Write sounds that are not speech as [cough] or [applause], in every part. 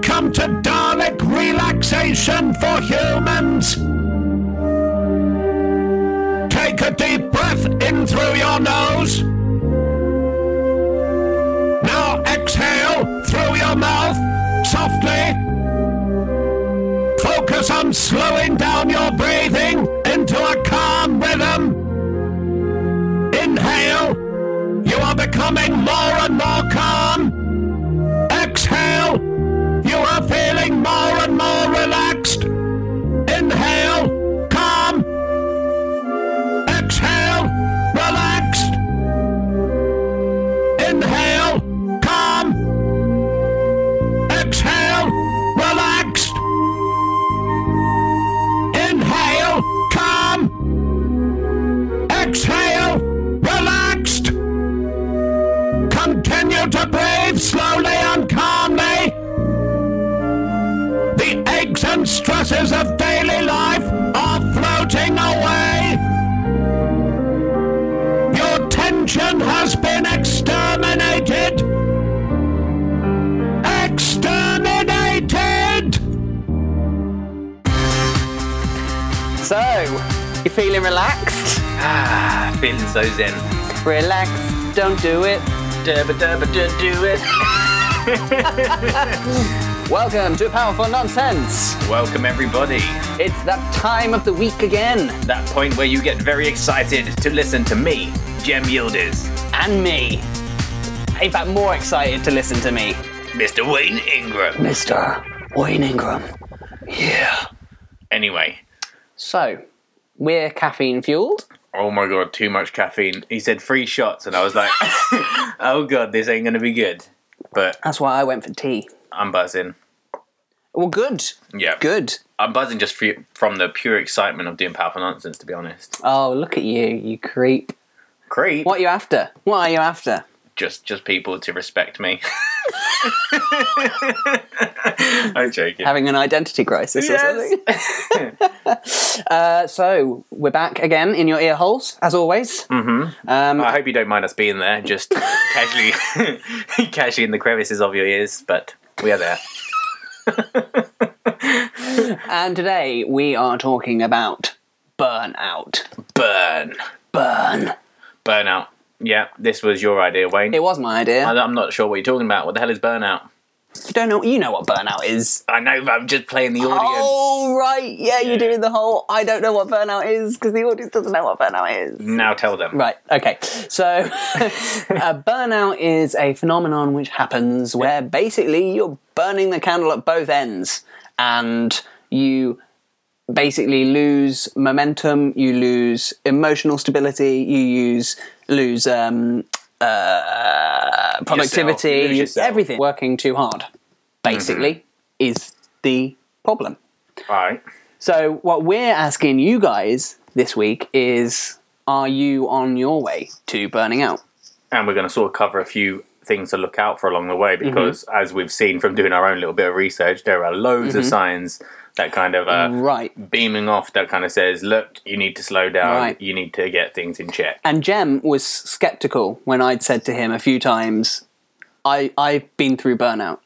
Welcome to Dalek Relaxation for Humans. Take a deep breath in through your nose. Now exhale through your mouth softly. Focus on slowing down your breathing into a calm rhythm. Inhale. You are becoming more and more calm. Are feeling more and more relaxed. Stresses of daily life are floating away. Your tension has been exterminated. Exterminated! So, you feeling relaxed? Ah, feeling so zen. Relax, don't do it. Dubba dubba do do it. [laughs] Welcome to Powerful Nonsense. Welcome everybody. It's that time of the week again. That point where you get very excited to listen to me, Jem Yildiz, And me. In fact, more excited to listen to me. Mr. Wayne Ingram. Mr. Wayne Ingram. Yeah. Anyway, So, we're caffeine fueled. oh my god, too much caffeine. He said three shots, and I was like, [laughs] oh god, this ain't gonna be good. But That's why I went for tea. I'm buzzing. Well, good. Yeah, Good. I'm buzzing just for, from the pure excitement of doing powerful nonsense. To be honest, Oh, look at you, you creep. creep. What are you after? What are you after? Just, just people to respect me. [laughs] I'm joking. Having an identity crisis or something? [laughs] [laughs] Uh, so, we're back again in your ear holes, as always. Mm-hmm. Um, I hope you don't mind us being there, just casually, casually in the crevices of your ears. But we are there. and today we are talking about burnout. Burn, Burn. burnout. Yeah, this was your idea, Wayne. It was my idea. I- I'm not sure what you're talking about. What the hell is burnout? You don't know. You know what burnout is. I know, but I'm just playing the audience. Oh right, yeah, you're doing the whole. I don't know what burnout is because the audience doesn't know what burnout is. Now tell them. Right. Okay. So, [laughs] uh, burnout is a phenomenon which happens where basically you're burning the candle at both ends, and you basically lose momentum. You lose emotional stability. You use lose um, uh, productivity. You yourself. Everything. Working too hard, basically, mm-hmm. is the problem. All right. So, what we're asking you guys this week is Are you on your way to burning out? And we're going to sort of cover a few things to look out for along the way because, mm-hmm. as we've seen from doing our own little bit of research, there are loads of mm-hmm. signs that kind of uh, Right. beaming off that kind of says, look, you need to slow down, Right. you need to get things in check. And Jem was skeptical when I'd said to him a few times, I, I've been through burnout.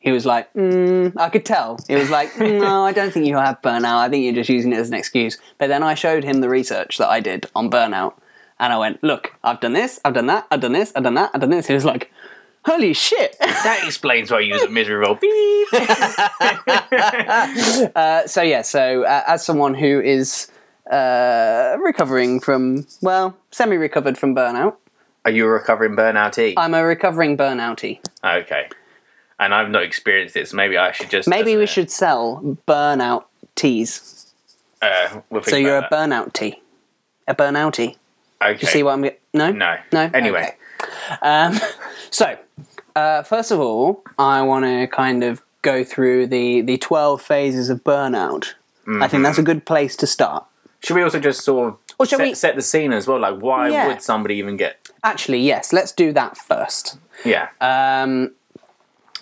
He was like, mm, I could tell. He was like, [laughs] no, I don't think you have burnout. I think you're just using it as an excuse. But then I showed him the research that I did on burnout. And I went, look, I've done this, I've done that, I've done this, I've done that, I've done this. He was like, holy shit. That explains why you was a miserable beep. [laughs] [laughs] Uh, so yeah, so uh, as someone who is uh, recovering from, well, semi-recovered from burnout, Are you a recovering burnout I'm a recovering burnoutie. Okay. And I've not experienced it, so maybe I should just. Maybe we a- should sell burnout teas. Uh, we'll So you're a burnout tea, a burnoutie. that. Okay. You see what I'm? No, No. no. Anyway. Okay. Um, [laughs] so uh, first of all, I want to kind of go through the the twelve phases of burnout. I think that's a good place to start. Should we also just sort of Or shall set, we- set the scene as well? Like, why Yeah. would somebody even get. Actually, yes, let's do that first. Yeah. Um,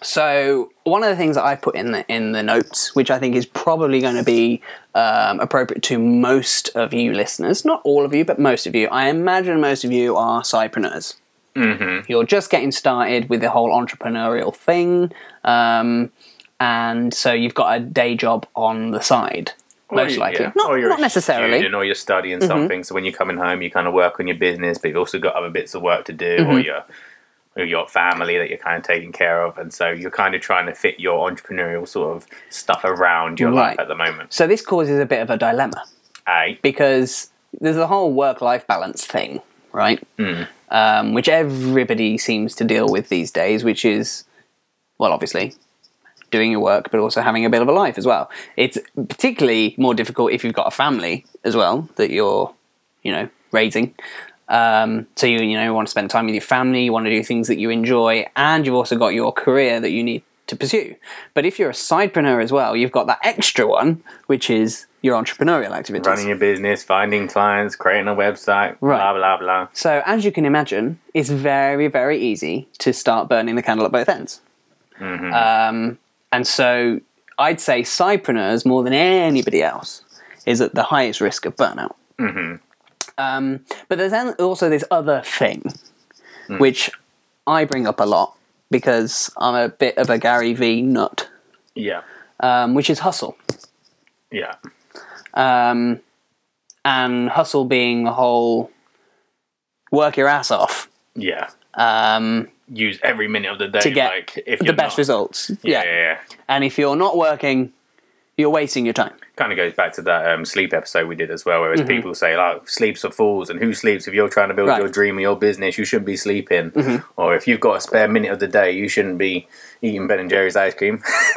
so one of the things that I put in the in the notes, which I think is probably going to be um, appropriate to most of you listeners, not all of you, but most of you. I imagine most of you are sidepreneurs. Mm-hmm. You're just getting started with the whole entrepreneurial thing. Um, and so you've got a day job on the side, most you- likely. yeah. Not, or not necessarily. Mm-hmm. student, or you're studying something. So when you're coming home, you kind of work on your business, but you've also got other bits of work to do, Mm-hmm. or your or your family that you're kind of taking care of, and so you're kind of trying to fit your entrepreneurial sort of stuff around your Right. life at the moment. So this causes a bit of a dilemma Aye. because there's the whole work-life balance thing, right? Um, which everybody seems to deal with these days, which is, well, obviously doing your work, but also having a bit of a life as well. It's particularly more difficult if you've got a family as well that you're, you know, raising. Um, so you you know you want to spend time with your family, you want to do things that you enjoy, and you've also got your career that you need to pursue. But if you're a sidepreneur as well, you've got that extra one, which is your entrepreneurial activities. Running your business, finding clients, creating a website, Right. blah blah blah. So as you can imagine, it's very very easy to start burning the candle at both ends. Um, and so I'd say sidepreneurs more than anybody else is at the highest risk of burnout. Um, but there's also this other thing, which I bring up a lot because I'm a bit of a Gary Vee nut, Yeah, um, which is hustle. yeah, Um, and hustle being the whole work your ass off yeah. um, Use every minute of the day to get like if the best not- results. Yeah, Yeah. yeah, yeah. And if you're not working, you're wasting your time. Kind of goes back to that um, sleep episode we did as well, whereas Mm-hmm. people say like sleep's for fools, and who sleeps? If you're trying to build Right. Mm-hmm. your dream or your business, you shouldn't be sleeping. Or if you've got a spare minute of the day, you shouldn't be eating Ben and Jerry's ice cream. [laughs]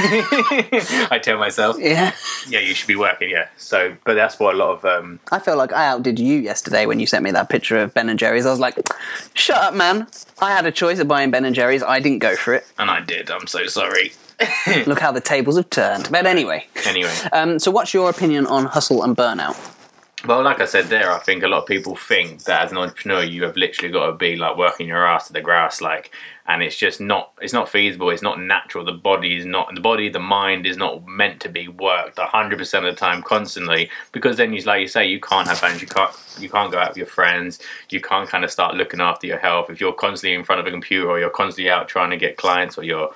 I tell myself, Yeah. yeah, you should be working. Yeah. So, but that's what a lot of um, I feel like I outdid you yesterday when you sent me that picture of Ben and Jerry's. I was like, shut up, man. I had a choice of buying Ben and Jerry's. I didn't go for it. and I did. I'm so sorry. [laughs] Look how the tables have turned. But anyway, Anyway, um, so what's your opinion on hustle and burnout? Well, like I said there, I think a lot of people think that as an entrepreneur, you have literally got to be like working your ass to the grass, like, and it's just not, it's not feasible. It's not natural. The body is not, the body, the mind is not meant to be worked hundred percent of the time, constantly, because then you, like you say, you can't have fun. You can't, you can't go out with your friends. You can't kind of start looking after your health if you're constantly in front of a computer or you're constantly out trying to get clients or you're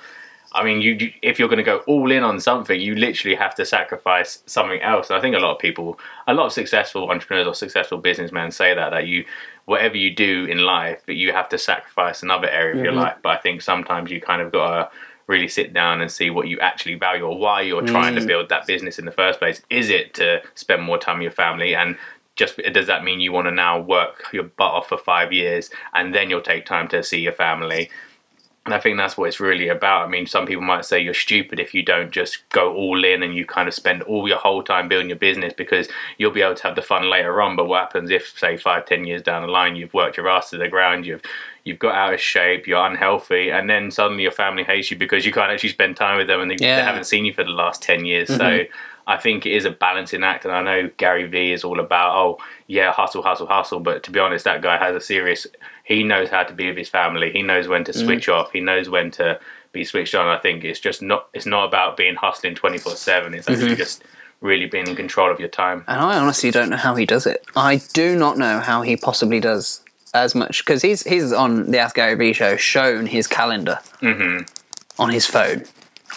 I mean, you, you if you're going to go all in on something, you literally have to sacrifice something else. And I think a lot of people, a lot of successful entrepreneurs or successful businessmen say that that you, whatever you do in life, that you have to sacrifice another area of your mm-hmm. life. But I think sometimes you kind of got to really sit down and see what you actually value or why you're trying to mm. build that business in the first place. Is it to spend more time with your family and just does that mean you want to now work your butt off for five years and then you'll take time to see your family? And I think that's what it's really about. I mean, some people might say you're stupid if you don't just go all in and you kind of spend all your whole time building your business because you'll be able to have the fun later on. But what happens if, say, five, ten years down the line, you've worked your ass to the ground, you've you've got out of shape, you're unhealthy, and then suddenly your family hates you because you can't actually spend time with them and they, they haven't seen you for the last ten years. So mm-hmm. I think it is a balancing act, and I know Gary Vee is all about oh yeah, hustle, hustle, hustle. But to be honest, that guy has a serious. He knows how to be with his family. He knows when to switch mm. off. He knows when to be switched on. I think it's just not. It's not about being hustling twenty four seven. It's actually mm-hmm. just really being in control of your time. And I honestly don't know how he does it. I do not know how he possibly does as much because he's he's on the Ask Gary Vee show shown his calendar mm-hmm. on his phone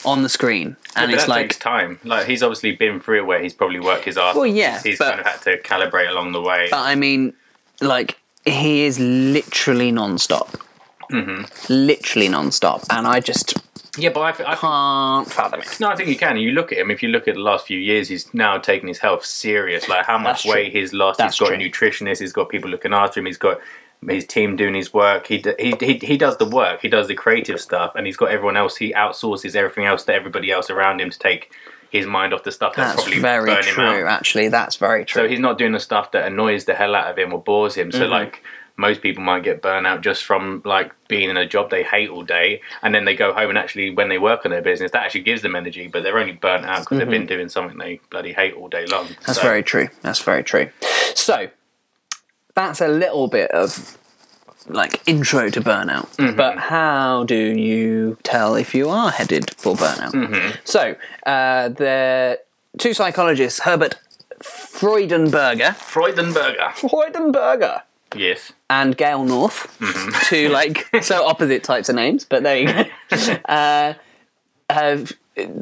on the screen, and But it's like takes time. Like he's obviously been through where he's probably worked his ass. Well, yeah, he's but- kind of had to calibrate along the way. But I mean, like he is literally non-stop. Mm-hmm. Literally non-stop, and I just yeah, but I, th- I can't fathom it. No, I think you can. You look at him. If you look at the last few years, he's now taken his health serious. Like how much That's true. weight he's lost. That's he's got true. a nutritionist. He's got people looking after him. He's got his team doing his work. He, d- he he he does the work. He does the creative stuff, and he's got everyone else. He outsources everything else to everybody else around him to take his mind off the stuff that's, That's probably very burn him out. true. Actually, that's very true. So he's not doing the stuff that annoys the hell out of him or bores him. Mm-hmm. So like most people might get burnt out just from like being in a job they hate all day, and then they go home and actually when they work on their business, that actually gives them energy, but they're only burnt out because they've been doing something they bloody hate all day long. Mm-hmm. That's So- very true. That's very true. So that's a little bit of like intro to burnout. Mm-hmm. But how do you tell if you are headed for burnout? Mm-hmm. So uh, the two psychologists, Herbert Freudenberger, Freudenberger. Freudenberger, Yes. and Gail North, Mm-hmm. [laughs] two like [laughs] so opposite types of names, but there you go. [laughs] uh, th-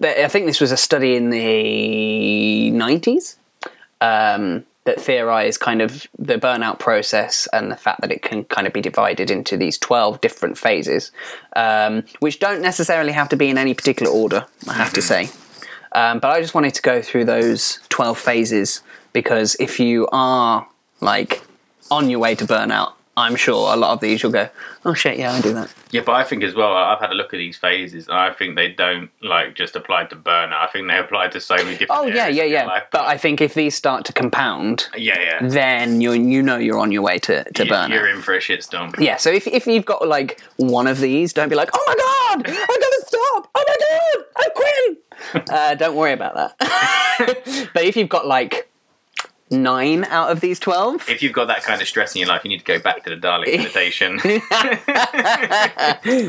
I think this was a study in the 90s um, that theorize kind of the burnout process and the fact that it can kind of be divided into these 12 different phases, um, which don't necessarily have to be in any particular order, I have to say. Um, but I just wanted to go through those 12 phases because if you are like on your way to burnout, I'm sure a lot of these you'll go, oh shit, yeah, I do that. Yeah, but I think as well, I've had a look at these phases, and I think they don't like just apply to burnout. I think they apply to so many different. Oh yeah, yeah, yeah. life. But I think if these start to compound, yeah, yeah, then you you know you're on your way to to You- burnout. You're in for a shitstorm. Yeah, so if, if you've got like one of these, don't be like, oh my god, I gotta stop. Oh my god, I'm quitting. [laughs] uh, don't worry about that. [laughs] but if you've got like nine out of these 12, If you've got that kind of stress in your life, you need to go back to the Dalek [laughs] meditation.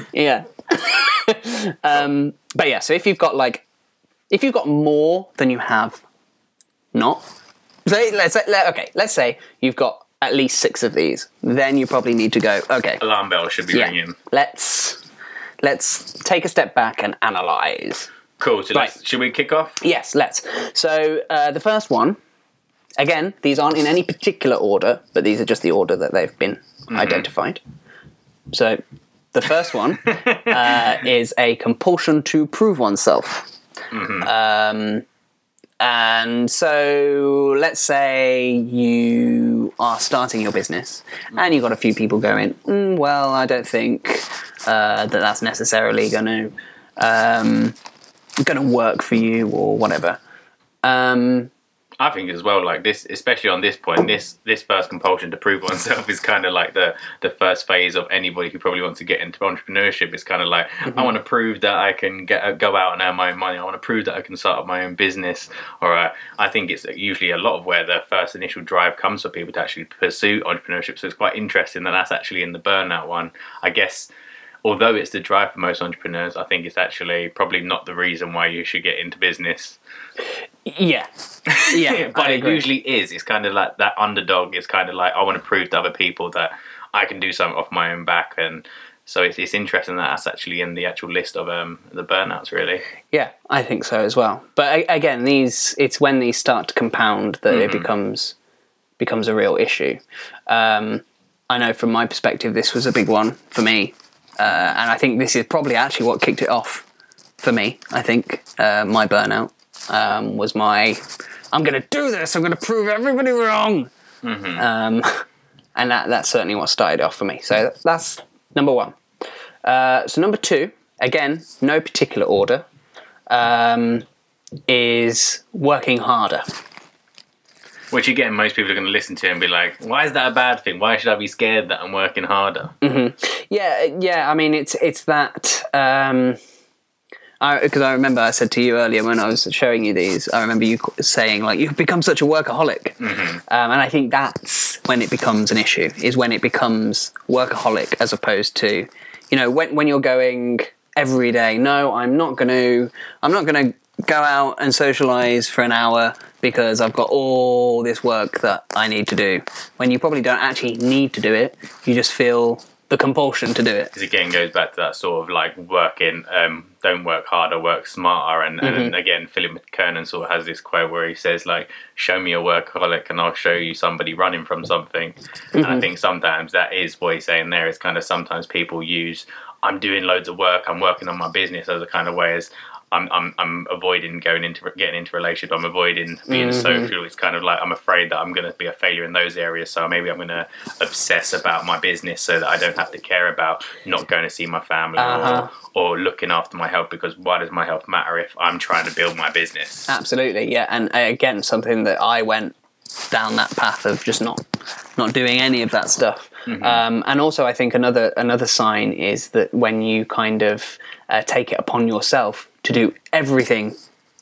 [laughs] yeah. [laughs] um, but yeah, so if you've got like, if you've got more than you have not, so let's say, let- okay, let's say you've got at least six of these, then you probably need to go, okay, Alarm bell should be yeah, ringing. let's let's take a step back and analyze. Cool. So let's, Right. should we kick off? Yes, let's. So uh, the first one, again, these aren't in any particular order, but these are just the order that they've been identified. So the first one [laughs] uh, is a compulsion to prove oneself. Um, and so let's say you are starting your business and you've got a few people going, mm, well, I don't think uh, that that's necessarily going to um, going to work for you or whatever. Um, I think as well, like this, especially on this point, this this first compulsion to prove oneself [laughs] is kind of like the the first phase of anybody who probably wants to get into entrepreneurship. It's kind of like I want to prove that I can get uh, go out and earn my own money. I want to prove that I can start up my own business. Or uh, I think it's usually a lot of where the first initial drive comes for people to actually pursue entrepreneurship. So it's quite interesting that that's actually in the burnout one. I guess although it's the drive for most entrepreneurs, I think it's actually probably not the reason why you should get into business. Yeah, yeah, [laughs] but it usually is. It's kind of like that underdog. It's kind of like I want to prove to other people that I can do something off my own back, and so it's, it's interesting that that's actually in the actual list of um, the burnouts. Really, Yeah, I think so as well. But again, these it's when these start to compound that it becomes becomes a real issue. Um, I know from my perspective, this was a big one for me, uh, and I think this is probably actually what kicked it off for me. I think uh, my burnout um, was my I'm going to do this. I'm going to prove everybody wrong. Um, [laughs] and that that's certainly what started off for me. So that's number one. Uh, so number two, again, no particular order, um, is working harder. which again, most people are going to listen to and be like, "Why is that a bad thing? Why should I be scared that I'm working harder?" Yeah, yeah. I mean, it's it's that. Um, because I, remember I said to you earlier when I was showing you these, I remember you saying like you've become such a workaholic, um, and I think that's when it becomes an issue. Is when it becomes workaholic as opposed to, you know, when when you're going every day. No, I'm not going to. I'm not going to go out and socialize for an hour because I've got all this work that I need to do. When you probably don't actually need to do it, you just feel the compulsion to do it. Because again, goes back to that sort of like working, um, don't work harder, work smarter. And, and mm-hmm. again, Philip McKernan sort of has this quote where he says, like, show me a workaholic and I'll show you somebody running from something. And I mm-hmm. think sometimes that is what he's saying there is kind of sometimes people use, I'm doing loads of work, I'm working on my business as a kind of way as I'm, I'm, I'm avoiding going into getting into relationship. I'm avoiding being social. It's kind of like I'm afraid that I'm going to be a failure in those areas. So maybe I'm going to obsess about my business so that I don't have to care about not going to see my family Uh-huh. or, or looking after my health. Because why does my health matter if I'm trying to build my business? Absolutely, yeah. And uh, again, something that I went down that path of just not not doing any of that stuff. Um, and also, I think another another sign is that when you kind of uh, take it upon yourself to do everything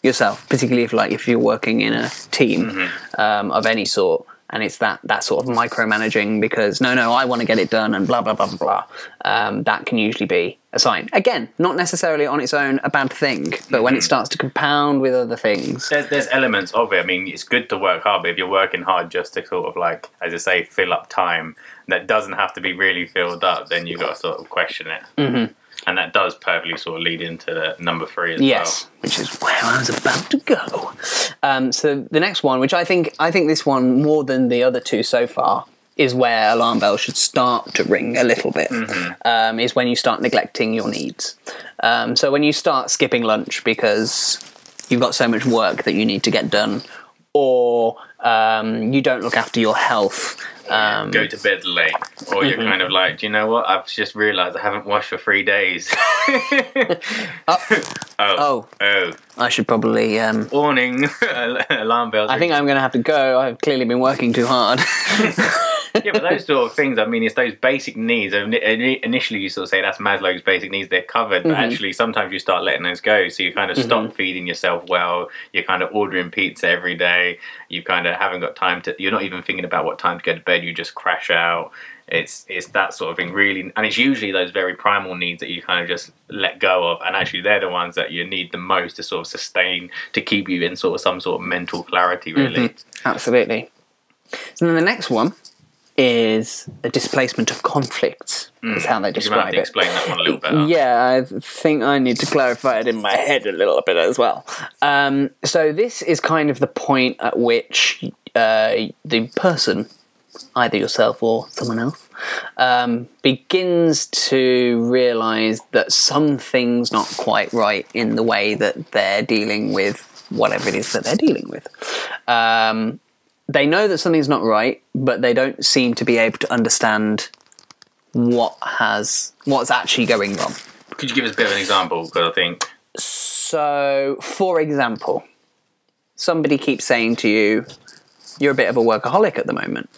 yourself, particularly if like if you're working in a team um, of any sort. And it's that that sort of micromanaging because no, no, I want to get it done and blah blah blah blah blah. Um, that can usually be a sign. Again, not necessarily on its own a bad thing, but when it starts to compound with other things, There's, there's elements of it. I mean, it's good to work hard, but if you're working hard just to sort of like, as I say, fill up time that doesn't have to be really filled up, then you've got to sort of question it. And that does perfectly sort of lead into the number three as well. Yes, which is where I was about to go. Um, so the next one, which I think I think this one more than the other two so far, is where alarm bells should start to ring a little bit. Um, is when you start neglecting your needs. Um, so when you start skipping lunch because you've got so much work that you need to get done, or um, you don't look after your health. Um, Go to bed late. Or you're Mm-hmm. kind of like, do you know what? I've just realised I haven't washed for three days. [laughs] [laughs] oh. oh, Oh. I should probably. Um, Warning. [laughs] Alarm bells. I think I'm going to have to go. I've clearly been working too hard. Yeah, but those sort of things, I mean, it's those basic needs. Ini- ini- Initially, you sort of say that's Maslow's basic needs, they're covered, but mm-hmm. actually, sometimes you start letting those go. So you kind of stop mm-hmm. feeding yourself well. You're kind of ordering pizza every day. You kind of haven't got time to, you're not even thinking about what time to go to bed. You just crash out. It's, it's that sort of thing, really. And it's usually those very primal needs that you kind of just let go of. And actually, they're the ones that you need the most to sort of sustain, to keep you in sort of some sort of mental clarity, really. Mm-hmm. Absolutely. So then the next one is a displacement of conflicts. Is how they You might have describe it. explain that one a little better. Yeah, I think I need to clarify it in my head a little bit as well. Um, so this is kind of the point at which uh, the person, either yourself or someone else, um, begins to realise that something's not quite right in the way that they're dealing with whatever it is that they're dealing with. Um, they know that something's not right, but they don't seem to be able to understand what has what's actually going wrong. Could you give us a bit of an example? Because I think So, for example, somebody keeps saying to you, "You're a bit of a workaholic at the moment,"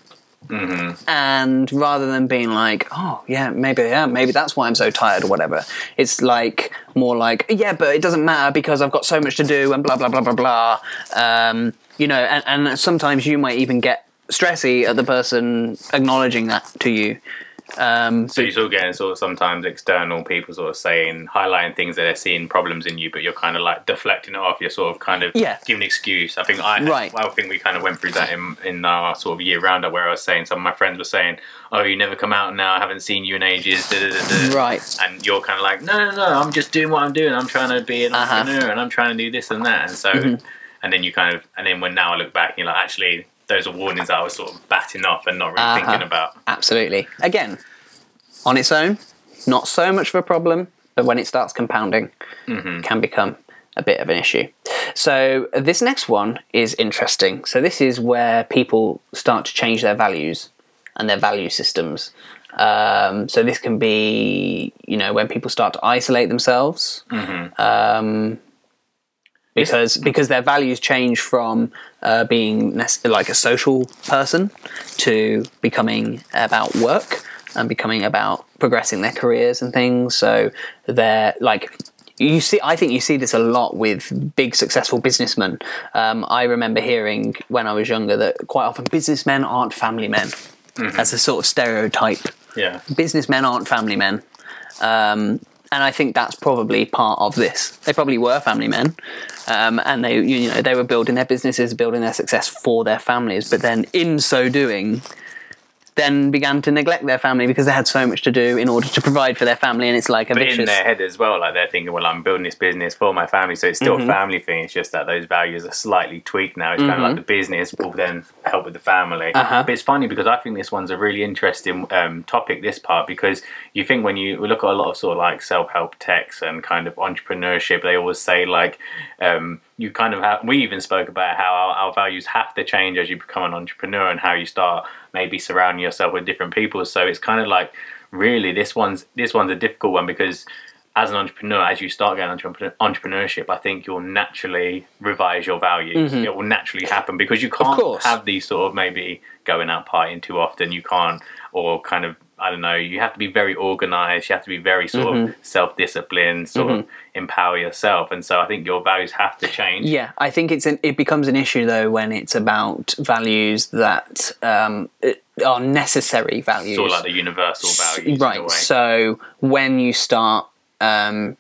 and rather than being like, "Oh, yeah, maybe, yeah, maybe that's why I'm so tired" or whatever, it's like more like, "Yeah, but it doesn't matter because I've got so much to do," and blah blah blah blah blah. Um, you know, and, and sometimes you might even get stressy at the person acknowledging that to you. Um, so. You're of getting sort of sometimes external people sort of saying, highlighting things that they're seeing problems in you, but you're kind of like deflecting it off. You're sort of kind of Yeah. giving an excuse. I think I, Right. I think we kind of went through that in in our sort of year roundup where I was saying some of my friends were saying, "Oh, you never come out now. I haven't seen you in ages." Da, da, da. Right. And you're kind of like, "No, no, no. I'm just doing what I'm doing. I'm trying to be an Uh-huh. entrepreneur and I'm trying to do this and that." And so, and then you kind of, and then when now I look back, you're like, actually. Those are warnings I was sort of batting off and not really Uh-huh. thinking about. Absolutely. Again, on its own, not so much of a problem, but when it starts compounding, can become a bit of an issue. So this next one is interesting. So this is where people start to change their values and their value systems. Um, so this can be, you know, when people start to isolate themselves. Um, because because their values change from uh, being like a social person to becoming about work and becoming about progressing their careers and things. So they're like you see. I think you see this a lot with big successful businessmen. Um, I remember hearing when I was younger that quite often businessmen aren't family men. As a sort of stereotype Yeah. businessmen aren't family men. Um, and I think that's probably part of this. They probably were family men, um, and they, you know, they were building their businesses, building their success for their families. But then, in so doing, then began to neglect their family because they had so much to do in order to provide for their family. And it's like a but in their head as well, like they're thinking, well, I'm building this business for my family, so it's still Mm-hmm. a family thing. It's just that those values are slightly tweaked now. It's kind of like the business will then help with the family. Uh-huh. But it's funny because I think this one's a really interesting um, topic. This part because you think when you look at a lot of sort of like self help texts and kind of entrepreneurship, they always say like. Um, you kind of have, we even spoke about how our, our values have to change as you become an entrepreneur and how you start maybe surrounding yourself with different people. So it's kind of like really this one's this one's a difficult one because as an entrepreneur, as you start getting into entrepreneurship, I think you'll naturally revise your values. Mm-hmm. It will naturally happen because you can't have these sort of maybe going out partying too often. You can't, or kind of, I don't know, you have to be very organized. You have to be very sort of self disciplined, sort of empower yourself. And so I think your values have to change. Yeah, I think it's an, it becomes an issue though when it's about values that um, are necessary values. Sort of like the universal values. right so when you start um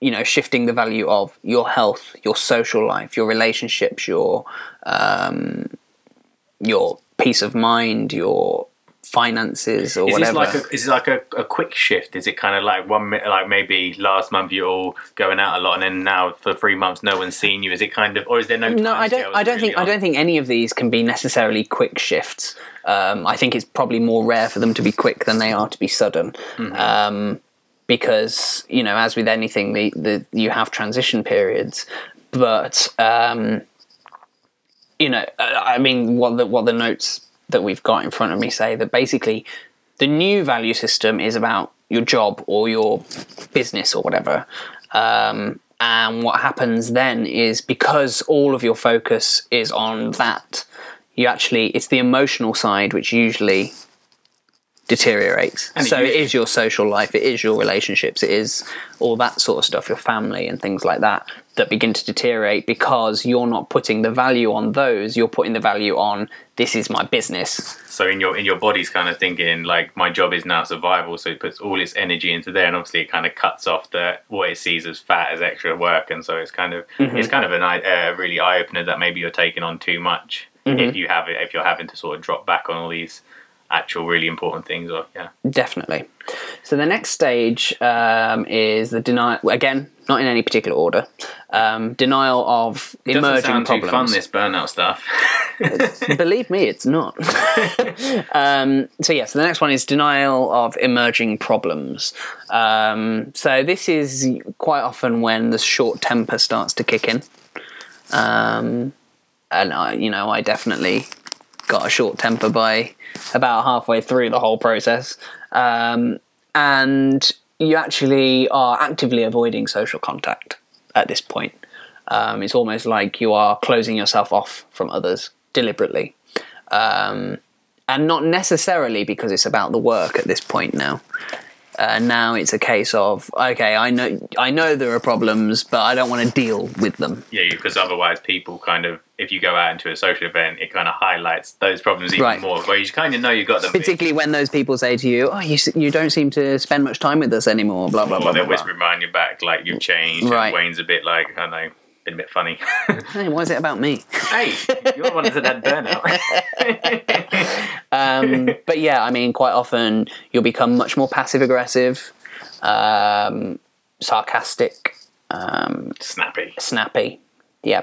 you know shifting the value of your health your social life your relationships your um your peace of mind your finances or Is whatever. this like a, is it like a, a quick shift? Is it kind of like one like maybe last month you're all going out a lot, and then now for three months no one's seen you? Is it kind of, or is there no? no, I don't. I don't think. I don't think any of these can be necessarily quick shifts. Um, I think it's probably more rare for them to be quick than they are to be sudden. Mm-hmm. Um, because you know, as with anything, the, the you have transition periods, but um, you know, I I mean, what the what the notes that we've got in front of me say that basically the new value system is about your job or your business or whatever. Um, and what happens then is because all of your focus is on that, you actually, it's the emotional side which usually deteriorates. And so it usually- your social life, it is your relationships, it is all that sort of stuff, your family and things like that, that begin to deteriorate because you're not putting the value on those, you're putting the value on this is my business. So in your in your body's kind of thinking like my job is now survival, so it puts all its energy into there, and obviously it kind of cuts off the what it sees as fat as extra work, and so it's kind of Mm-hmm. it's kind of an uh, really eye opener that maybe you're taking on too much Mm-hmm. if you have it if you're having to sort of drop back on all these actual really important things or yeah Definitely. So the next stage um, is the denial. Again, not in any particular order. Um, denial of doesn't emerging sound problems. too fun this burnout stuff [laughs] Believe me, it's not. [laughs] um, so yeah, so the next one is denial of emerging problems. Um, so this is quite often when the short temper starts to kick in. Um, and I, you know, I definitely got a short temper by about halfway through the whole process. Um, and you actually are actively avoiding social contact at this point. Um, it's almost like you are closing yourself off from others deliberately. Um, and not necessarily because it's about the work at this point now. Uh, now it's a case of okay, I know I know there are problems, but I don't want to deal with them. yeah because otherwise people kind of if you go out into a social event it kind of highlights those problems even Right. more where you kind of know you've got them Particularly when those people say to you, "Oh, you you don't seem to spend much time with us anymore." Blah blah blah. or they're blah, blah. whispering behind your back like you've changed Right. Wayne's a bit like I don't know been a bit funny [laughs] Hey, why is it about me? hey you're the one that had burnout [laughs] Um, but yeah, I mean, quite often you'll become much more passive aggressive, um, sarcastic, um, snappy snappy. Yeah.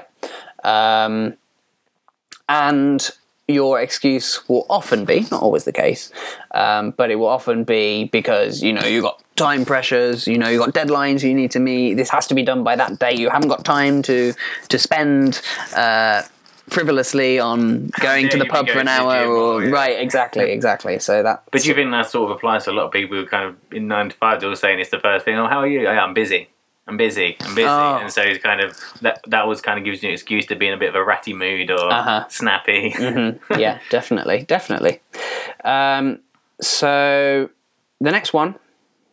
Um, and your excuse will often be, not always the case, um, but it will often be because, you know, you've got time pressures, you know, you've got deadlines you need to meet, this has to be done by that day, you haven't got time to, to spend uh, frivolously on going to the pub for an hour or, yeah. right, exactly, exactly. So that. but do you think that sort of applies to a lot of people who kind of in 9 to 5 they're all saying it's the first thing oh how are you yeah, I'm busy I'm busy I'm busy Oh. and so it's kind of that that was kind of gives you an excuse to be in a bit of a ratty mood or Uh-huh. snappy [laughs] yeah, definitely, definitely. Um, so the next one,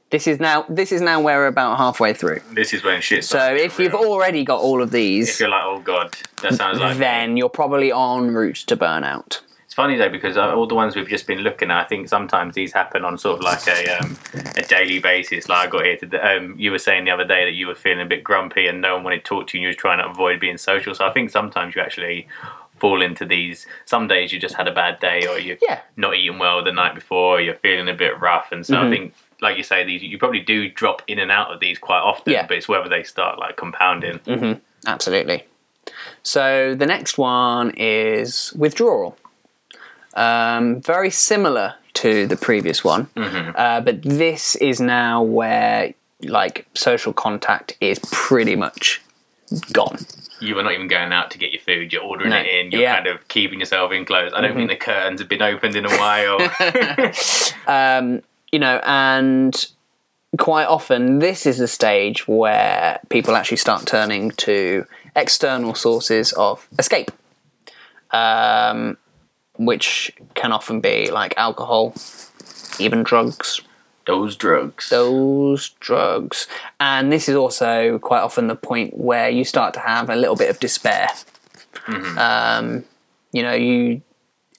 this is now this is now where we're about halfway through. this is when shit So if you've already got all of these, if you're like oh god that sounds like me. then you're probably en route to burnout. Funny though because uh, all the ones we've just been looking at, I think sometimes these happen on sort of like a um, a daily basis. Like I got here today, um, you were saying the other day that you were feeling a bit grumpy and no one wanted to talk to you. and You was trying to avoid being social. So I think sometimes you actually fall into these. Some days you just had a bad day, or you're Yeah. not eating well the night before, or you're feeling a bit rough, and so Mm-hmm. I think. Like you say, these you probably do drop in and out of these quite often, Yeah. but it's whether they start like compounding. Mm-hmm. Absolutely. So the next one is withdrawal. Um, very similar to the previous one, uh, but this is now where like social contact is pretty much gone. you were not even going out to get your food. You're ordering No. it in. You're Yeah. kind of keeping yourself enclosed. I don't think the curtains have been opened in a while. [laughs] [laughs] you know, and quite often this is the stage where people actually start turning to external sources of escape, um, which can often be like alcohol, even drugs, Those drugs. those drugs. And this is also quite often the point where you start to have a little bit of despair. Um, you know, you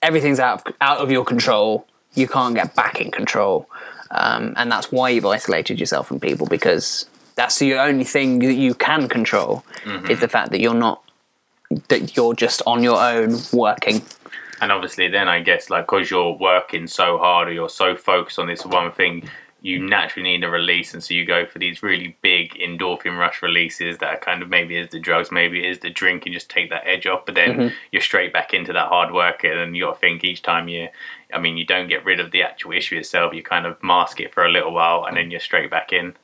everything's out of, out of your control. You can't get back in control, um, and that's why you've isolated yourself from people because that's the only thing that you can control is the fact that you're not that you're just on your own working. And obviously, then I guess like because you're working so hard or you're so focused on this one thing, you naturally need a release, and so you go for these really big endorphin rush releases that are kind of maybe is the drugs, maybe is the drink, and just take that edge off. But then Mm-hmm. you're straight back into that hard work, and then you got to think each time you. I mean, you don't get rid of the actual issue itself. You kind of mask it for a little while, and then you're straight back in.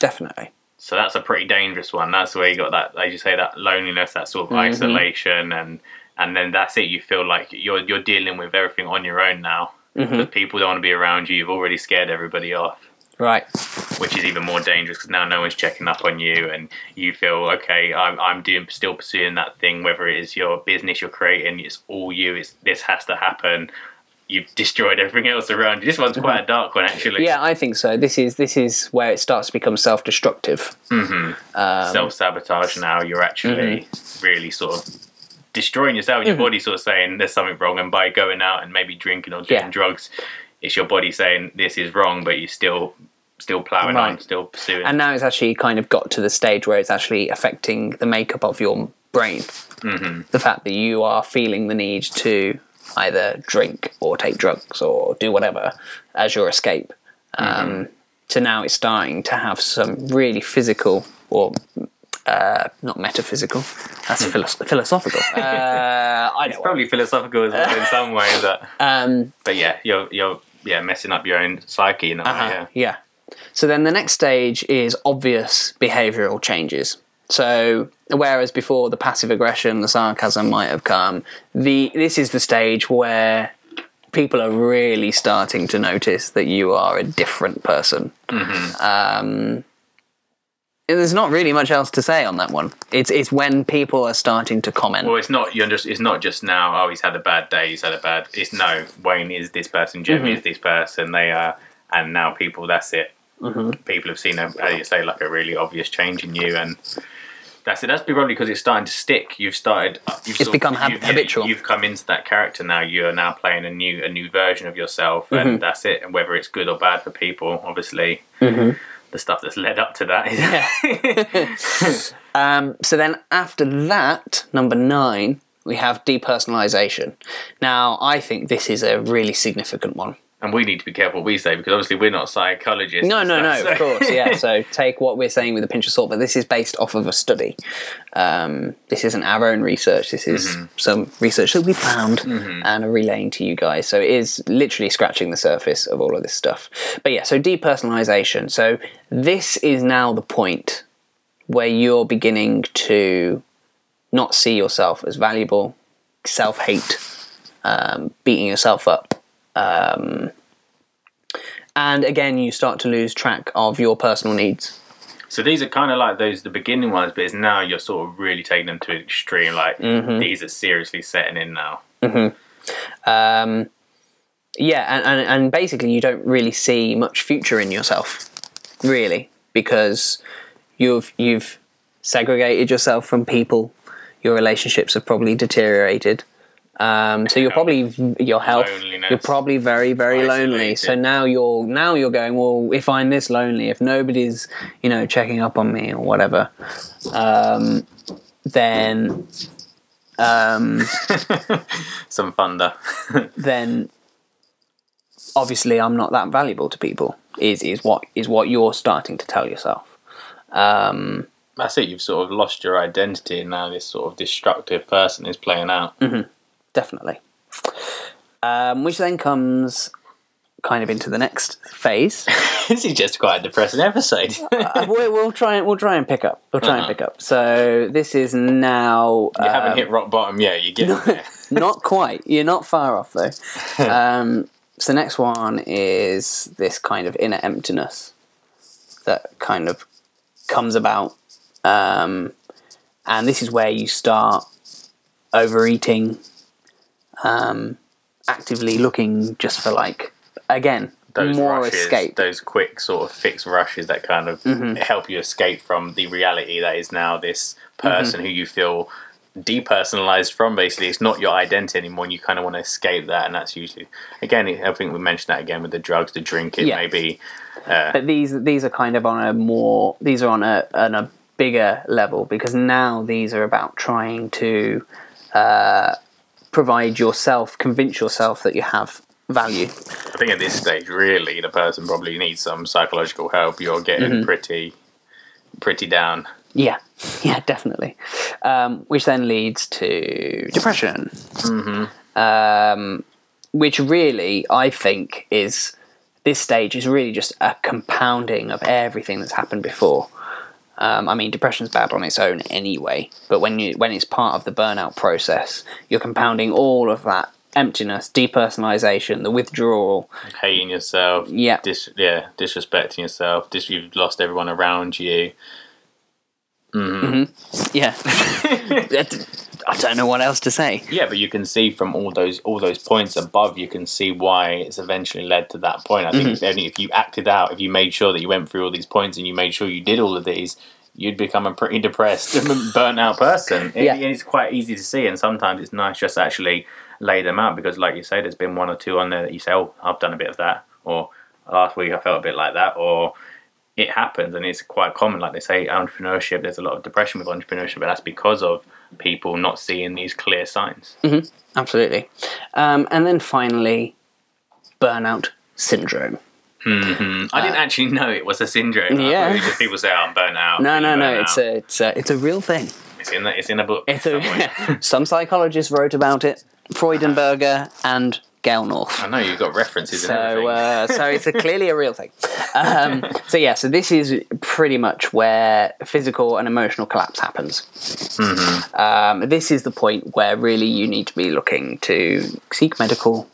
Definitely. So that's a pretty dangerous one. That's where you got that, as you say, that loneliness, that sort of Mm-hmm. isolation, and and then that's it. You feel like you're you're dealing with everything on your own now. Mm-hmm. Because people don't want to be around you. You've already scared everybody off, Right. which is even more dangerous because now no one's checking up on you, and you feel okay. I'm I'm doing still pursuing that thing, whether it is your business you're creating. It's all you. It's this has to happen. You've destroyed everything else around you. This one's quite a mm-hmm. dark one, actually. Yeah, I think so. This is this is where it starts to become self-destructive. Mm-hmm. Um, self sabotage now. You're actually mm-hmm. really sort of destroying yourself. Your body sort of saying there's something wrong, and by going out and maybe drinking or doing Yeah. drugs, it's your body saying this is wrong, but you're still still plowing on, still pursuing. And now it's actually kind of got to the stage where it's actually affecting the makeup of your brain. Mm-hmm. The fact that you are feeling the need to either drink or take drugs or do whatever as your escape. Um, So now it's starting to have some really physical or uh, not metaphysical. That's philo- philosophical. [laughs] Uh, I it's know. probably philosophical as well in some ways, [laughs] but, Um, but yeah, you're you're yeah messing up your own psyche in a way. Uh-huh, Yeah. yeah. So then the next stage is obvious behavioural changes. So whereas before the passive aggression, the sarcasm might have come, the this is the stage where people are really starting to notice that you are a different person. Um, there's not really much else to say on that one. It's it's when people are starting to comment. Well, it's not you're just it's not just now. Oh, he's had a bad day. He's had a bad. It's no. Wayne is this person. Jem Mm-hmm. is this person. They are, and now people. That's it. Mm-hmm. People have seen, a, as you say, like a really obvious change in you, and that's it. That's probably because it's starting to stick. You've started. You've It's become hab- you've, habitual. You've come into that character now. You are now playing a new a new version of yourself, Mm-hmm. and that's it. And whether it's good or bad for people, obviously, Mm-hmm. The stuff that's led up to that is. [laughs] Um, so then after that, number nine, we have depersonalization. Now, I think this is a really significant one. And we need to be careful what we say because obviously we're not psychologists. No, no, no, stuff, of course, yeah. [laughs] So take what we're saying with a pinch of salt, but this is based off of a study. Um, this isn't our own research. This is some research that we found and are relaying to you guys. So it is literally scratching the surface of all of this stuff. But yeah, so depersonalization. So this is now the point where you're beginning to not see yourself as valuable, self hate, um, beating yourself up. Um, and again, you start to lose track of your personal needs. So these are kind of like those the beginning ones, but it's now you're sort of really taking them to an extreme. Like Mm-hmm. these are seriously setting in now. Um, yeah, and, and, and basically, you don't really see much future in yourself, really, because you've you've segregated yourself from people. Your relationships have probably deteriorated. Um, so you're probably your health. Loneliness. You're probably very very lonely. So now you're now you're going well. If I'm this lonely, if nobody's you know checking up on me or whatever, um, then um, [laughs] Some thunder. [laughs] then obviously I'm not that valuable to people. Is is what is what you're starting to tell yourself. Um, That's it. You've sort of lost your identity, and now this sort of destructive person is playing out. Mm. Definitely. Um, which then comes kind of into the next phase. [laughs] this is just quite a depressing episode. [laughs] Uh, we, we'll try and we'll try and pick up. We'll try and Uh-huh. pick up. So this is now. you haven't um, hit rock bottom yet. You get there. [laughs] not quite. You're not far off though. Um, so next one is this kind of inner emptiness that kind of comes about, um, and this is where you start overeating, um, actively looking just for like again those more rushes, escape. Mm-hmm. those quick sort of fixed rushes that kind of help you escape from the reality that is now this Mm-hmm. person who you feel depersonalized from. Basically, it's not your identity anymore, and you kind of want to escape that. And that's usually, again, I think we mentioned that again with the drugs, the drink. It Yeah. may be but these these are kind of on a more these are on a on a bigger level because now these are about trying to uh, provide yourself, convince yourself that you have value. I think at this stage, really, the person probably needs some psychological help. You're getting Mm-hmm. pretty, pretty down. Yeah, yeah, definitely. Um, which then leads to depression. Um, which really, I think, is this stage is really just a compounding of everything that's happened before. Um, I mean, depression's bad on its own anyway, but when you when it's part of the burnout process, you're compounding all of that emptiness, depersonalization, the withdrawal. Hating yourself. Yeah. Dis- yeah. Disrespecting yourself. Dis- you've lost everyone around you. Yeah, [laughs] I don't know what else to say. Yeah, but you can see from all those all those points above, you can see why it's eventually led to that point. I think mm-hmm. if, only if you acted out, if you made sure that you went through all these points and you made sure you did all of these, you'd become a pretty depressed, [laughs] burnt out person. It- Yeah. it's quite easy to see, and sometimes it's nice just actually lay them out because, like you say, there's been one or two on there that you say, "Oh, I've done a bit of that," or "Last week I felt a bit like that," or it happens and it's quite common like they say entrepreneurship there's a lot of depression with entrepreneurship but that's because of people not seeing these clear signs Absolutely. Um, and then finally, burnout syndrome. I didn't actually know it was a syndrome. Uh, Yeah. people say, oh, "I'm burnt out." No, no, no. It's out." a, it's a, it's a real thing. it's in the, it's in a book. It's a, [laughs] some psychologists wrote about it. [laughs] Freudenberger and North. I know you've got references So, uh, so it's a, clearly a real thing. Um, so yeah, so this is pretty much where physical and emotional collapse happens. Um, this is the point where really you need to be looking to seek medical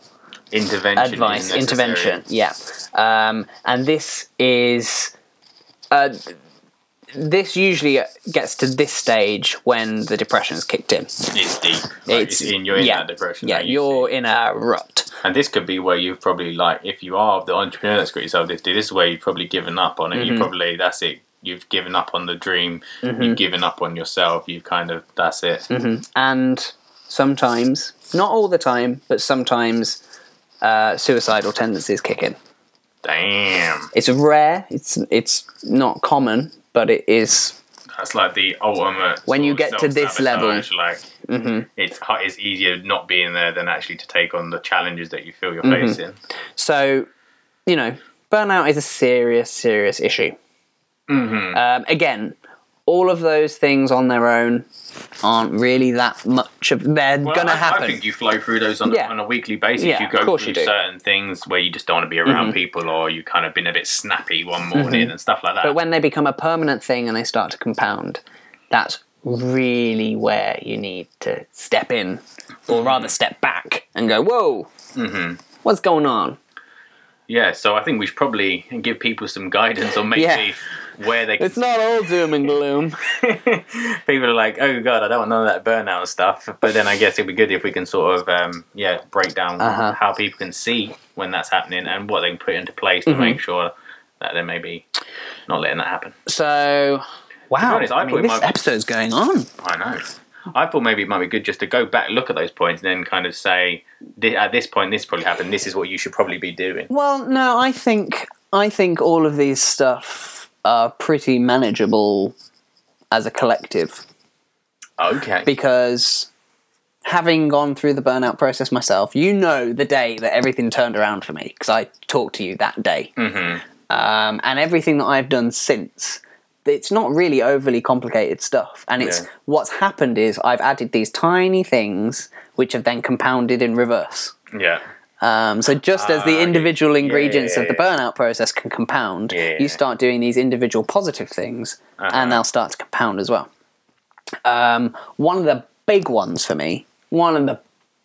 intervention, advice, intervention. Yeah, um, and this is. Uh, this usually gets to this stage when the depression's kicked in. It's deep. Like, It's- it's, in you're in yeah, that depression. Yeah, you you're in a rut. And this could be where you've probably like, if you are the entrepreneur that's got yourself this, this is where you've probably given up on it. Mm-hmm. You probably that's it. You've given up on the dream. Mm-hmm. You've given up on yourself. You've kind of that's it. and sometimes, not all the time, but sometimes uh, suicidal tendencies kick in. Damn. It's rare. It's it's not common, but it is. That's like the ultimate. When you get to this level- Mm-hmm. it's it's easier not being there than actually to take on the challenges that you feel you're Mm-hmm. facing. So, you know, burnout is a serious, serious issue. Mm-hmm. Um, again, all of those things on their own aren't really that much of. They're Well, gonna I, happen. I think you flow through those on, Yeah. on a weekly basis. Yeah, you of go course through you do. Mm-hmm. certain things where you just don't want to be around people, or you kind of been a bit snappy one morning and stuff like that. But when they become a permanent thing and they start to compound, that's really where you need to step in, or Mm-hmm. rather step back and go, "Whoa, what's going on?" yeah, so I think we should probably give people some guidance on maybe Yeah. Where they. Can It's not all doom and gloom. [laughs] people are like, oh god, I don't want none of that burnout and stuff. But then I guess it'd be good if we can sort of, um, yeah, break down Uh-huh. how people can see when that's happening and what they can put into place to Mm-hmm. make sure that they're maybe not letting that happen. So, wow, honest, I I mean, this might be- episode's going on. I know. I thought maybe it might be good just to go back, look at those points, and then kind of say, at this point, this probably happened. This is what you should probably be doing. Well, no, I think I think all of these stuff are pretty manageable as a collective Okay. because having gone through the burnout process myself, you know the day that everything turned around for me because I talked to you that day, hmm um, and everything that I've done since. It's not really overly complicated stuff, and it's Yeah. what's happened is I've added these tiny things which have then compounded in reverse. Yeah. Um, so just as the Ah, individual ingredients yeah, of the burnout process can compound, Yeah. you start doing these individual positive things, Uh-huh. and they'll start to compound as well. Um, one of the big ones for me, one of the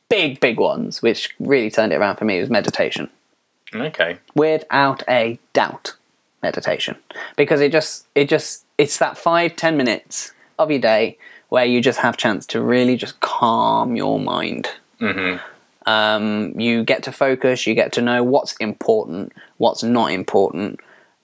big big ones, which really turned it around for me, was meditation. Okay. Without a doubt, meditation, because it just it just it's that five ten minutes of your day where you just have chance to really just calm your mind hmm um, you get to focus you get to know what's important what's not important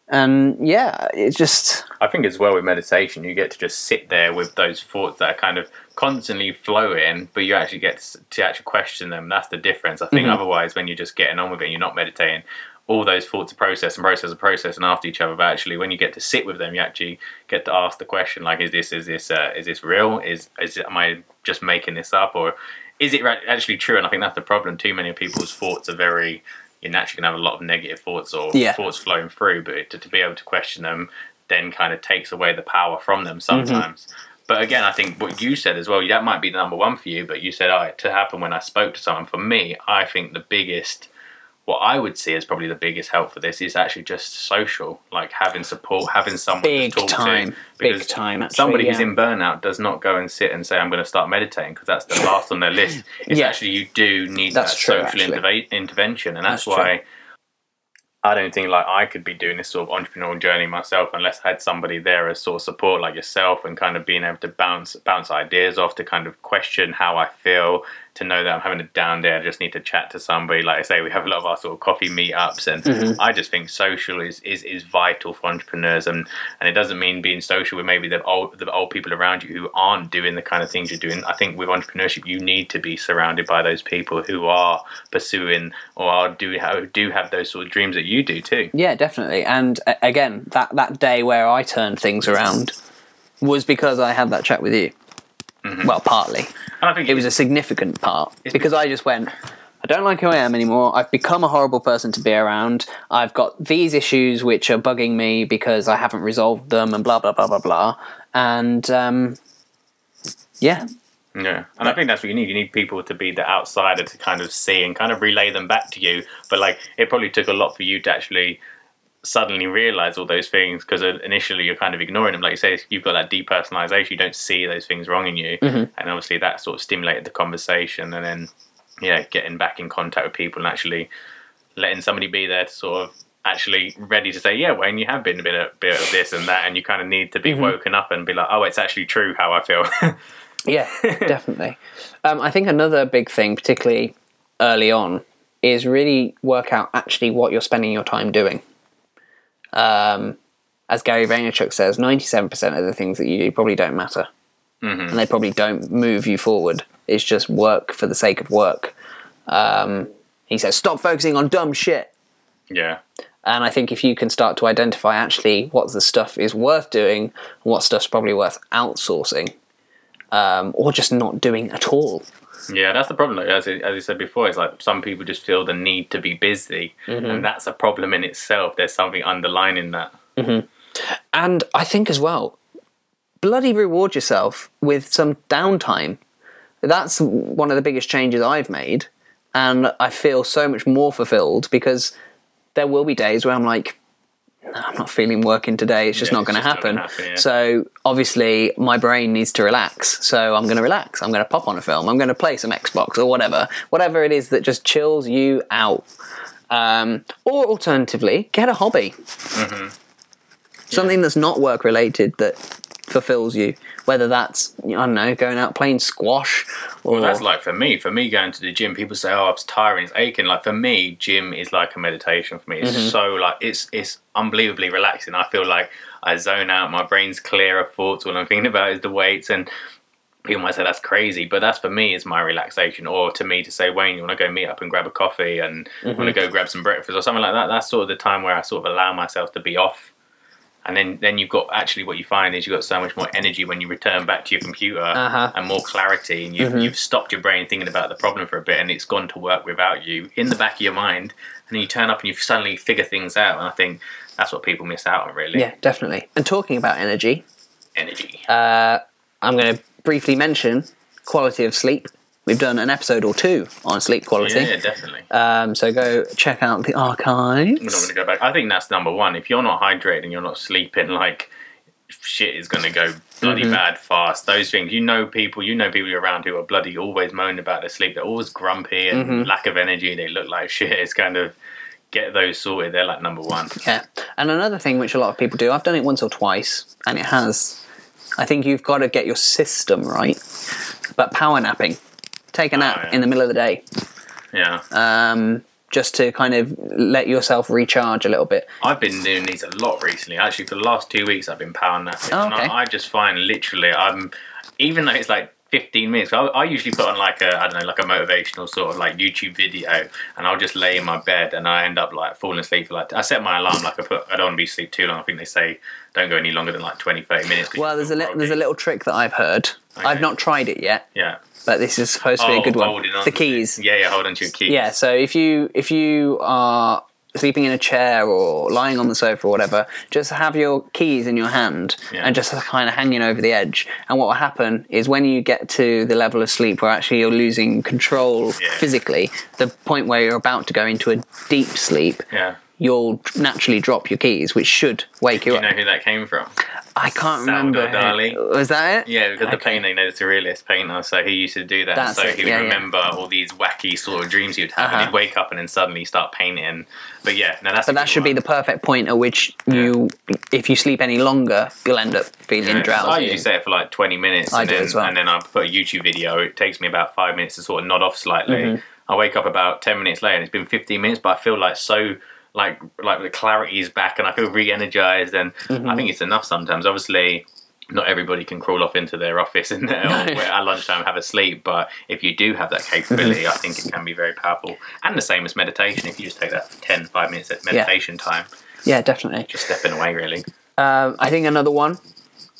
and yeah it's just I think as well with meditation, you get to just sit there with those thoughts that are kind of constantly flowing, but you actually get to, to actually question them. That's the difference. I think otherwise, when you're just getting on with it, and you're not meditating. All those thoughts are process and process and process and after each other. But actually, when you get to sit with them, you actually get to ask the question like, "Is this is this uh, is this real? Is is am I just making this up, or is it actually true? And I think that's the problem. Too many people's thoughts are very. You're naturally gonna have a lot of negative thoughts or Yeah. thoughts flowing through, but to, to be able to question them then kind of takes away the power from them Mm-hmm. sometimes. But again, I think what you said as well, that might be the number one for you, but you said, oh, to happen when I spoke to someone. For me, I think the biggest, what I would see as probably the biggest help for this is actually just social, like having support, having someone Big to talk time. to. Big Because time, actually, somebody who's in burnout does not go and sit and say, I'm going to start meditating because that's the last on their list. It's Yeah. actually, you do need That's that true, social interve- intervention. And that's, That's true. why. I don't think like I could be doing this sort of entrepreneurial journey myself unless I had somebody there as sort of support like yourself and kind of being able to bounce bounce ideas off to kind of question how I feel to know that I'm having a down day. I just need to chat to somebody. Like I say, we have a lot of our sort of coffee meetups, and Mm-hmm. I just think social is, is is vital for entrepreneurs, and and it doesn't mean being social with maybe the old the old people around you who aren't doing the kind of things you're doing. I think with entrepreneurship, you need to be surrounded by those people who are pursuing or are do have, do have those sort of dreams that you do too. Yeah, definitely. And again, that that day where I turned things around was because I had that chat with you. Well, partly. And I think It was a significant part because I just went. I don't like who I am anymore. I've become a horrible person to be around. I've got these issues which are bugging me because I haven't resolved them, and blah blah blah blah blah. And um, yeah, Yeah, and I think that's what you need. You need people to be the outsider to kind of see and kind of relay them back to you. But like, it probably took a lot for you to actually suddenly realize all those things because initially you're kind of ignoring them. Like you say, you've got that depersonalization. You don't see those things wrong in you, and obviously that sort of stimulated the conversation. And then, yeah, getting back in contact with people and actually letting somebody be there to sort of actually ready to say, yeah, Wayne, you have been a bit of, bit of this and that, and you kind of need to be woken up and be like, oh, it's actually true how I feel. [laughs] Yeah, definitely. Um, I think another big thing, particularly early on, is really work out actually what you're spending your time doing. Um, as Gary Vaynerchuk says, 97% of the things that you do probably don't matter. And they probably don't move you forward. It's just work for the sake of work. Um, he says, stop focusing on dumb shit. yeah. And I think if you can start to identify actually what the stuff is worth doing what stuff's probably worth outsourcing, um, or just not doing at all. Yeah, that's the problem. As, I- as you said before, it's like some people just feel the need to be busy, Mm-hmm. and that's a problem in itself. There's something underlining that. And I think as well, bloody reward yourself with some downtime. That's one of the biggest changes I've made. And I feel so much more fulfilled because there will be days where I'm like, "No, I'm not feeling working today. It's just Yeah, not going to happen. gonna happen, yeah. So obviously, my brain needs to relax. So I'm going to relax. I'm going to pop on a film. I'm going to play some Xbox or whatever. Whatever it is that just chills you out. Um, or alternatively, get a hobby something that's not work related that fulfills you. Whether that's I don't know, going out playing squash or Well, that's like for me. For me, going to the gym, people say, "Oh, it's tiring, it's aching." Like for me, gym is like a meditation for me. It's Mm-hmm. so like it's it's unbelievably relaxing. I feel like I zone out. My brain's clear of thoughts. All I'm thinking about is the weights and. People might say that's crazy, but that's for me is my relaxation. Or to me to say, Wayne, you want to go meet up and grab a coffee and want to go grab some breakfast or something like that. That's sort of the time where I sort of allow myself to be off and then then you've got actually what you find is you've got so much more energy when you return back to your computer Uh-huh. and more clarity and you've, you've stopped your brain thinking about the problem for a bit and it's gone to work without you in the back of your mind and then you turn up and you suddenly figure things out and i think that's what people miss out on really yeah, definitely. And talking about energy, energy uh, I'm going to briefly mention quality of sleep. We've done an episode or two on sleep quality. yeah, definitely Um, so go check out the archives. I'm not going to go back. I think that's number one. If you're not hydrated and you're not sleeping, like shit is going to go bloody Mm-hmm. bad fast. Those things, you know, people, you know, people around who are bloody always moaning about their sleep. They're always grumpy and Mm-hmm. lack of energy. They look like shit. It's kind of get those sorted. They're like number one. Yeah. And another thing which a lot of people do, I've done it once or twice, and it has. I think you've got to get your system right. But power napping, take a nap yeah. in the middle of the day. Yeah, um, just to kind of let yourself recharge a little bit. I've been doing these a lot recently. Actually, for the last two weeks, I've been power napping. Oh, And okay. I, I just find literally, I'm even though it's like 15 minutes. I, I usually put on like a I don't know like a motivational sort of like YouTube video, and I'll just lay in my bed and I end up like falling asleep for like I set my alarm like I put I don't want to be asleep too long. I think they say don't go any longer than like 20 30 minutes. Well, there's a li- there's a little trick that I've heard. I've not tried it yet, yeah. But this is supposed to be a oh, good one. on The keys. Yeah, yeah, hold on to your keys. Yeah, so if you if you are sleeping in a chair or lying on the sofa or whatever, just have your keys in your hand Yeah. and just kind of hanging over the edge. And what will happen is when you get to the level of sleep where actually you're losing control Yeah. physically, the point where you're about to go into a deep sleep, Yeah. you'll naturally drop your keys, which should wake you Do up. you know who that came from? I can't Salvador remember. Dali. who- Was that it? Yeah, because the Okay. painter, you know, the surrealist painter, so he used to do that. That's so it, he would yeah, yeah. remember all these wacky sort of dreams he'd have, Uh-huh. and he'd wake up and then suddenly start painting. But yeah, no, that's. But that should be the perfect point at which you, if you sleep any longer, you'll end up feeling drowsy. I usually set it for like 20 minutes, I and, do then, as well. and then I put a YouTube video. It takes me about five minutes to sort of nod off slightly. Mm-hmm. I wake up about 10 minutes later, and it's been 15 minutes, but I feel like so. Like like the clarity is back and I feel re-energized and Mm-hmm. I think it's enough sometimes. Obviously, not everybody can crawl off into their office and [laughs] uh, at lunchtime have a sleep. But if you do have that [laughs] capability. I think it can be very powerful. And the same as meditation. If you just take that 10, 5 minutes of meditation time, Yeah, definitely. just stepping away really. Um, I think another one,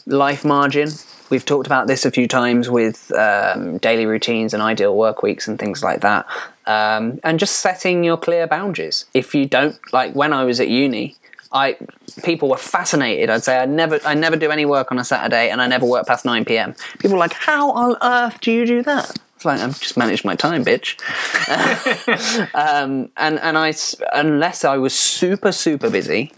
life margin. We've talked about this a few times with um, daily routines and ideal work weeks and things like that. Um, and just setting your clear boundaries. If you don't like when I was at uni, I people were fascinated. I'd say I never I never do any work on a Saturday and I never work past nine PM. People were like, How on earth do you do that? It's like I've just managed my time, bitch. [laughs] um, and and I unless I was super super busy,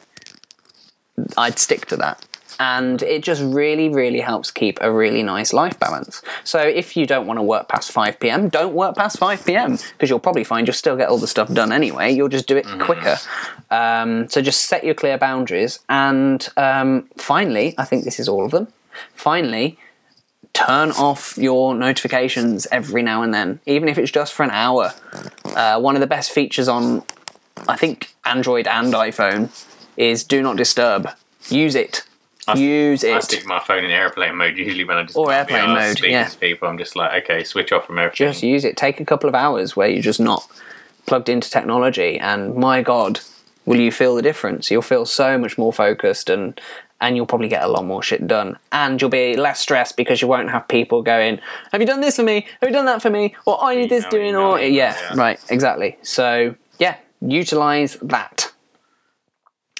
I'd stick to that. And it just really, really helps keep a really nice life balance. So if you don't want to work past 5 pm, don't work past 5 pm because you'll probably find you'll still get all the stuff done anyway. You'll just do it quicker. Um, so just set your clear boundaries. And um, finally, I think this is all of them. Finally, turn off your notifications every now and then, even if it's just for an hour. Uh, one of the best features on, I think, Android and iPhone is do not disturb. Use it. Use I it. I stick my phone in airplane mode usually when I just Or airplane mode, speaking yeah. to people. I'm just like, okay, switch off from everything. Just use it. Take a couple of hours where you're just not plugged into technology, and my God, will you feel the difference? You'll feel so much more focused and. And you'll probably get a lot more shit done. And you'll be less stressed because you won't have people going, Have you done this for me? Have you done that for me? Or I need this doing, or yeah, yeah. right, exactly. So yeah, utilize that.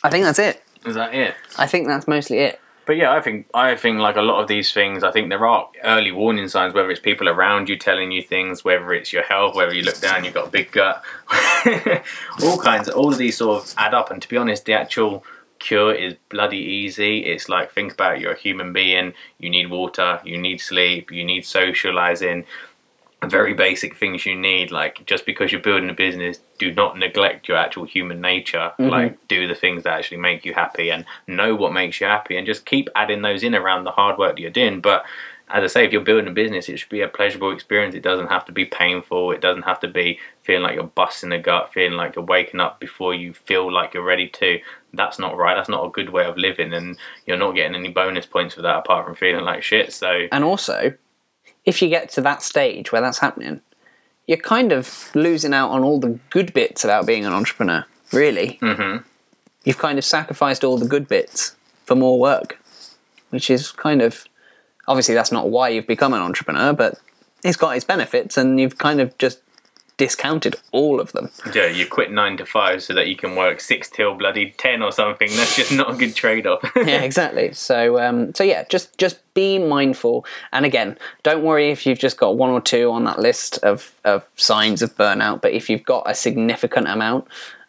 I think that's it. Is that it? I think that's mostly it. But yeah, I think I think like a lot of these things, I think there are early warning signs. Whether it's people around you telling you things, whether it's your health, whether you look down, you've got a big gut, [laughs] all kinds. Of, All of these sort of add up. And to be honest, the actual cure is bloody easy. It's like think about it, you're a human being. You need water. You need sleep. You need socializing. Very basic things you need. Like just because you're building a business, do not neglect your actual human nature. Mm-hmm. Like do the things that actually make you happy and know what makes you happy, and just keep adding those in around the hard work that you're doing. But as I say, if you're building a business, it should be a pleasurable experience. It doesn't have to be painful. It doesn't have to be feeling like you're busting the gut, feeling like you're waking up before you feel like you're ready to. That's not right. That's not a good way of living, and you're not getting any bonus points for that apart from feeling like shit. So And also, if you get to that stage where that's happening, you're kind of losing out on all the good bits about being an entrepreneur, really. Mm-hmm. You've kind of sacrificed all the good bits for more work, which is kind of obviously that's not why you've become an entrepreneur, but it's got its benefits, and you've kind of just discounted all of them. yeah, you quit nine to five so that you can work six till bloody ten or something. That's just not a good trade off. [laughs] yeah, exactly. So, um, so yeah, just just be mindful. And again, don't worry if you've just got one or two on that list of of signs of burnout. But if you've got a significant amount,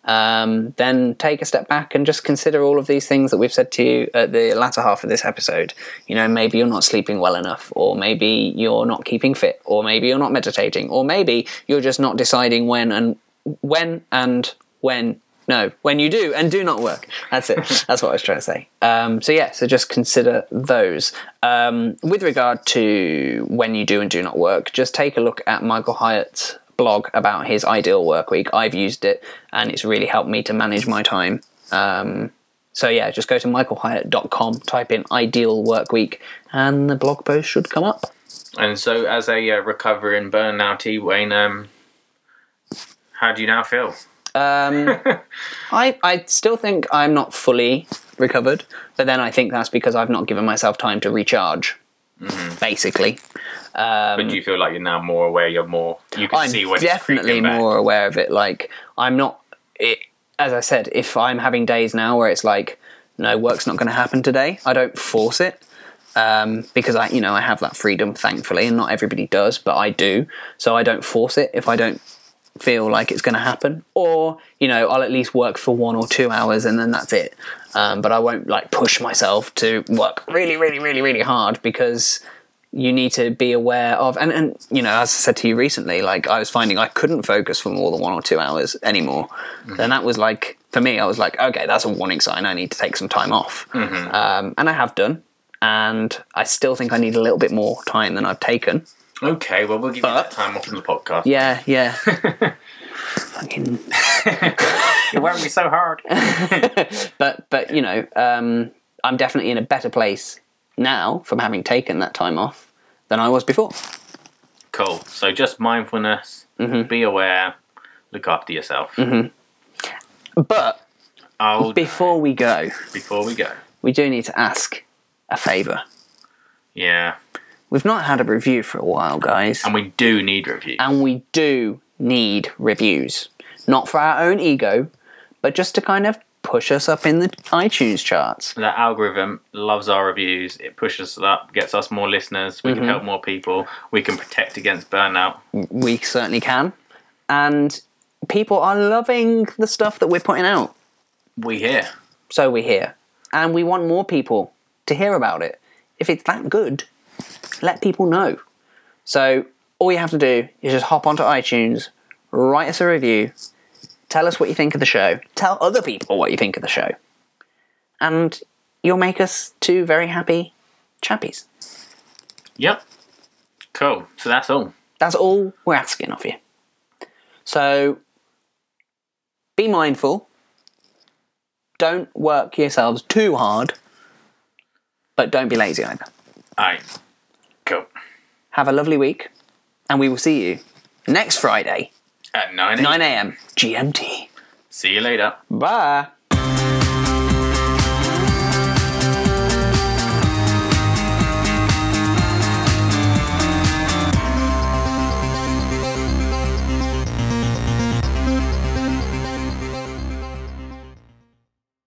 um, then take a step back and just consider all of these things that we've said to you at the latter half of this episode. You know, maybe you're not sleeping well enough, or maybe you're not keeping fit, or maybe you're not meditating, or maybe you're just not deciding when and when and when no, when you do and do not work. That's it. [laughs] That's what I was trying to say. Um, so yeah, so just consider those. Um, with regard to when you do and do not work, just take a look at Michael Hyatt's blog about his ideal work week. I've used it and it's really helped me to manage my time. Um, so yeah, just go to michaelhyatt.com, type in ideal work week, and the blog post should come up. And so, as a uh, recovering burnout, Wayne, um, how do you now feel? Um, [laughs] I I still think I'm not fully recovered, but then I think that's because I've not given myself time to recharge. Basically, but do you feel like you're now more aware? You're more. You can I'm see when definitely creeping back? more aware of it. Like I'm not. It, as I said, if I'm having days now where it's like, no, work's not going to happen today, I don't force it um, because I, you know, I have that freedom, thankfully, and not everybody does, but I do. So I don't force it if I don't feel like it's going to happen, or you know, I'll at least work for one or two hours and then that's it. Um, but I won't like push myself to work really, really, really, really hard because you need to be aware of and, and you know as i said to you recently like i was finding i couldn't focus for more than one or two hours anymore. Then that was like for me i was like okay that's a warning sign. I need to take some time off. Um, and i have done. And i still think i need a little bit more time than i've taken. Okay, well, we'll give you that time off from the podcast. yeah yeah. [laughs] Fucking, It won't be so hard. [laughs] but but you know um, i'm definitely in a better place now from having taken that time off than i was before cool. So, just mindfulness, Mm-hmm. be aware, look after yourself. but I'll, before we go before we go. we do need to ask a favour Yeah. We've not had a review for a while, guys. And we do need reviews. And we do need reviews. Not for our own ego, but just to kind of push us up in the iTunes charts. the algorithm loves our reviews. It pushes us up, gets us more listeners. We Mm-hmm. can help more people. We can protect against burnout. We certainly can. And people are loving the stuff that we're putting out. We hear. So we hear. And we want more people to hear about it. If it's that good, let people know. So all you have to do is just hop onto iTunes, write us a review, tell us what you think of the show, tell other people what you think of the show, and you'll make us two very happy chappies. Yep. Cool. So that's all. That's all we're asking of you. So be mindful. Don't work yourselves too hard, but don't be lazy either. Alright. Cool. Have a lovely week, and we will see you next Friday, At 9 9 a.m. GMT. See you later. Bye.